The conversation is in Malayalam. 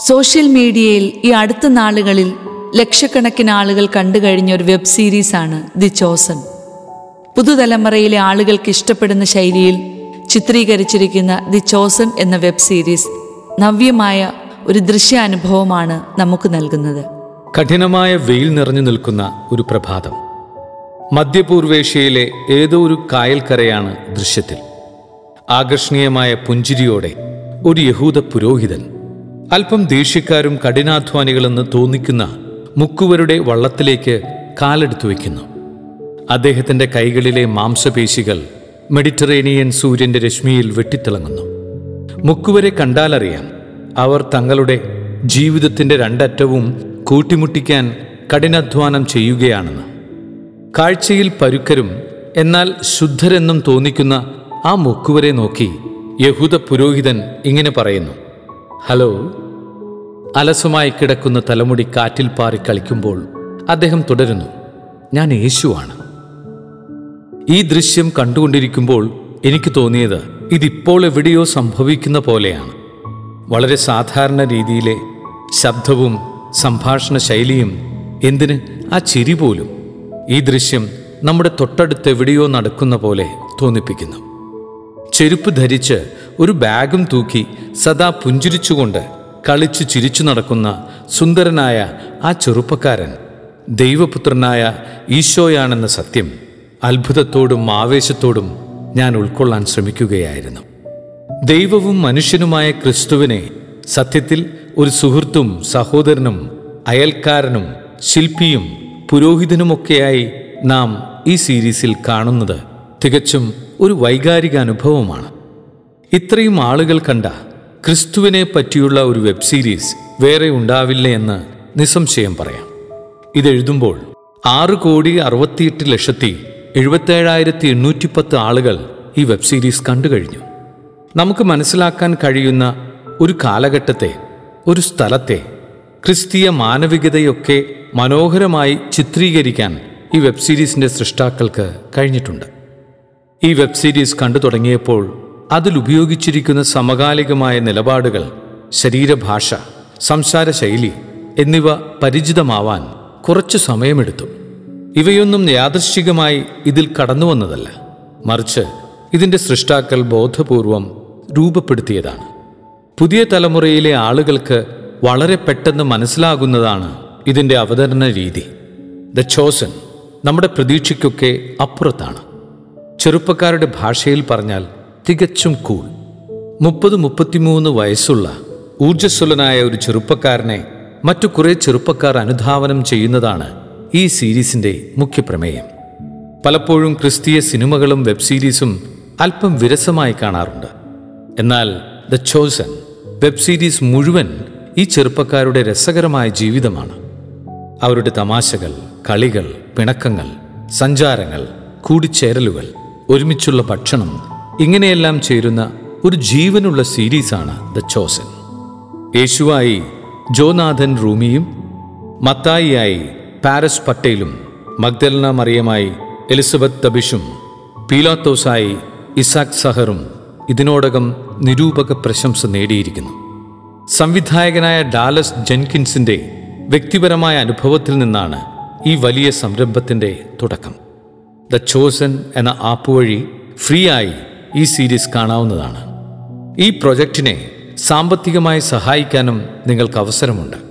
സോഷ്യൽ മീഡിയയിൽ ഈ അടുത്ത നാളുകളിൽ ലക്ഷക്കണക്കിന് ആളുകൾ കണ്ടു കഴിഞ്ഞ ഒരു വെബ് സീരീസാണ് ദി ചോസൺ പുതുതലമുറയിലെ ആളുകൾക്ക് ഇഷ്ടപ്പെടുന്ന ശൈലിയിൽ ചിത്രീകരിച്ചിരിക്കുന്ന ദി ചോസൺ എന്ന വെബ് സീരീസ് നവ്യമായ ഒരു ദൃശ്യാനുഭവമാണ് നമുക്ക് നൽകുന്നത്. കഠിനമായ വെയിൽ നിറഞ്ഞു നിൽക്കുന്ന ഒരു പ്രഭാതം. മധ്യപൂർവേഷ്യയിലെ ഏതോ ഒരു കായൽക്കരയാണ് ദൃശ്യത്തിൽ. ആകർഷണീയമായ പുഞ്ചിരിയോടെ ഒരു യഹൂദ പുരോഹിതൻ അല്പം ദേഷ്യക്കാരും കഠിനാധ്വാനികളെന്ന് തോന്നിക്കുന്ന മുക്കുവരുടെ വള്ളത്തിലേക്ക് കാലെടുത്തു വയ്ക്കുന്നു അദ്ദേഹത്തിന്റെ കൈകളിലെ മാംസപേശികൾ മെഡിറ്ററേനിയൻ സൂര്യന്റെ രശ്മിയിൽ വെട്ടിത്തിളങ്ങുന്നു. മുക്കുവരെ കണ്ടാലറിയാം അവർ തങ്ങളുടെ ജീവിതത്തിന്റെ രണ്ടറ്റവും കൂട്ടിമുട്ടിക്കാൻ കഠിനാധ്വാനം ചെയ്യുകയാണെന്ന്. കാഴ്ചയിൽ പരുക്കരും എന്നാൽ ശുദ്ധരെന്നും തോന്നിക്കുന്ന ആ മുക്കുവരെ നോക്കി യഹൂദ പുരോഹിതൻ ഇങ്ങനെ പറയുന്നു ഹലോ അലസമായി കിടക്കുന്ന തലമുടി കാറ്റിൽ പാറി കളിക്കുമ്പോൾ അദ്ദേഹം തുടരുന്നു ഞാൻ യേശുവാണ്. ഈ ദൃശ്യം കണ്ടുകൊണ്ടിരിക്കുമ്പോൾ എനിക്ക് തോന്നിയത് ഇതിപ്പോൾ എവിടെയോ സംഭവിക്കുന്ന പോലെയാണ്. വളരെ സാധാരണ രീതിയിലെ ശബ്ദവും സംഭാഷണ ശൈലിയും എന്തിന് ആ ചിരി പോലും ഈ ദൃശ്യം നമ്മുടെ തൊട്ടടുത്ത് എവിടെയോ നടക്കുന്ന പോലെ തോന്നിപ്പിക്കുന്നു. ചെരുപ്പ് ധരിച്ച് ഒരു ബാഗും തൂക്കി സദാ പുഞ്ചിരിച്ചുകൊണ്ട് കളിച്ചു ചിരിച്ചു നടക്കുന്ന സുന്ദരനായ ആ ചെറുപ്പക്കാരൻ ദൈവപുത്രനായ ഈശോയാണെന്ന സത്യം അത്ഭുതത്തോടും ആവേശത്തോടും ഞാൻ ഉൾക്കൊള്ളാൻ ശ്രമിക്കുകയായിരുന്നു. ദൈവവും മനുഷ്യനുമായ ക്രിസ്തുവിനെ സത്യത്തിൽ ഒരു സുഹൃത്തും സഹോദരനും അയൽക്കാരനും ശില്പിയും പുരോഹിതനുമൊക്കെയായി നാം ഈ സീരീസിൽ കാണുന്നത് തികച്ചും ഒരു വൈകാരിക അനുഭവമാണ് ഇത്രയും ആളുകൾ കണ്ട ക്രിസ്തുവിനെ പറ്റിയുള്ള ഒരു വെബ് സീരീസ് വേറെ ഉണ്ടാവില്ല എന്ന് നിസ്സംശയം പറയാം. ഇതെഴുതുമ്പോൾ ആറ് കോടി അറുപത്തിയെട്ട് ലക്ഷത്തി എഴുപത്തേഴായിരത്തി എണ്ണൂറ്റി പത്ത് ആളുകൾ ഈ വെബ് സീരീസ് കണ്ടു കഴിഞ്ഞു നമുക്ക് മനസ്സിലാക്കാൻ കഴിയുന്ന ഒരു കാലഘട്ടത്തെ ഒരു സ്ഥലത്തെ ക്രിസ്തീയ മാനവികതയൊക്കെ മനോഹരമായി ചിത്രീകരിക്കാൻ ഈ വെബ് സീരീസിന്റെ സൃഷ്ടാക്കൾക്ക് കഴിഞ്ഞിട്ടുണ്ട്. ഈ വെബ് സീരീസ് കണ്ടു തുടങ്ങിയപ്പോൾ അതിൽ ഉപയോഗിച്ചിരിക്കുന്ന സമകാലികമായ നിലപാടുകൾ ശരീരഭാഷ സംസാര ശൈലി എന്നിവ പരിചിതമാവാൻ കുറച്ചു സമയമെടുത്തു. ഇവയൊന്നും യാദൃശ്ചികമായി ഇതിൽ കടന്നു വന്നതല്ല മറിച്ച് ഇതിന്റെ സൃഷ്ടാക്കൾ ബോധപൂർവം രൂപപ്പെടുത്തിയതാണ്. പുതിയ തലമുറയിലെ ആളുകൾക്ക് വളരെ പെട്ടെന്ന് മനസ്സിലാകുന്നതാണ് ഇതിന്റെ അവതരണ രീതി. ദ ചോസൻ നമ്മുടെ പ്രതീക്ഷയ്ക്കൊക്കെ അപ്പുറത്താണ്. ചെറുപ്പക്കാരുടെ ഭാഷയിൽ പറഞ്ഞാൽ തികച്ചും കൂൾ. മുപ്പത് മുപ്പത്തിമൂന്ന് വയസ്സുള്ള ഊർജസ്വലനായ ഒരു ചെറുപ്പക്കാരനെ മറ്റു കുറെ ചെറുപ്പക്കാർ അനുധാവനം ചെയ്യുന്നതാണ് ഈ സീരീസിന്റെ മുഖ്യപ്രമേയം പലപ്പോഴും ക്രിസ്തീയ സിനിമകളും വെബ് സീരീസും അല്പം വിരസമായി കാണാറുണ്ട്. എന്നാൽ ദ ചോസൻ വെബ് സീരീസ് മുഴുവൻ ഈ ചെറുപ്പക്കാരുടെ രസകരമായ ജീവിതമാണ്. അവരുടെ തമാശകൾ കളികൾ പിണക്കങ്ങൾ സഞ്ചാരങ്ങൾ കൂടിച്ചേരലുകൾ ഒരുമിച്ചുള്ള ഭക്ഷണം ഇങ്ങനെയെല്ലാം ചേരുന്ന ഒരു ജീവനുള്ള സീരീസാണ് ദ ചോസൻ. യേശുവായി ജോനാഥൻ റൂമിയും മത്തായിയായി പാരസ് പട്ടേലും മഗ്ദലന മറിയമായി എലിസബത്ത് തബിഷും പീലാത്തോസായി ഇസാക് സഹറും ഇതിനോടകം നിരൂപക പ്രശംസ നേടിയിരിക്കുന്നു. സംവിധായകനായ ഡാലസ് ജെൻകിൻസിന്റെ വ്യക്തിപരമായ അനുഭവത്തിൽ നിന്നാണ് ഈ വലിയ സംരംഭത്തിന്റെ തുടക്കം. ദ ചോസൻ എന്ന ആപ്പ് വഴി ഫ്രീ ആയി ഈ സീരീസ് കാണാവുന്നതാണ്. ഈ പ്രൊജക്റ്റിനെ സാമ്പത്തികമായി സഹായിക്കാനും നിങ്ങൾക്ക് അവസരമുണ്ട്.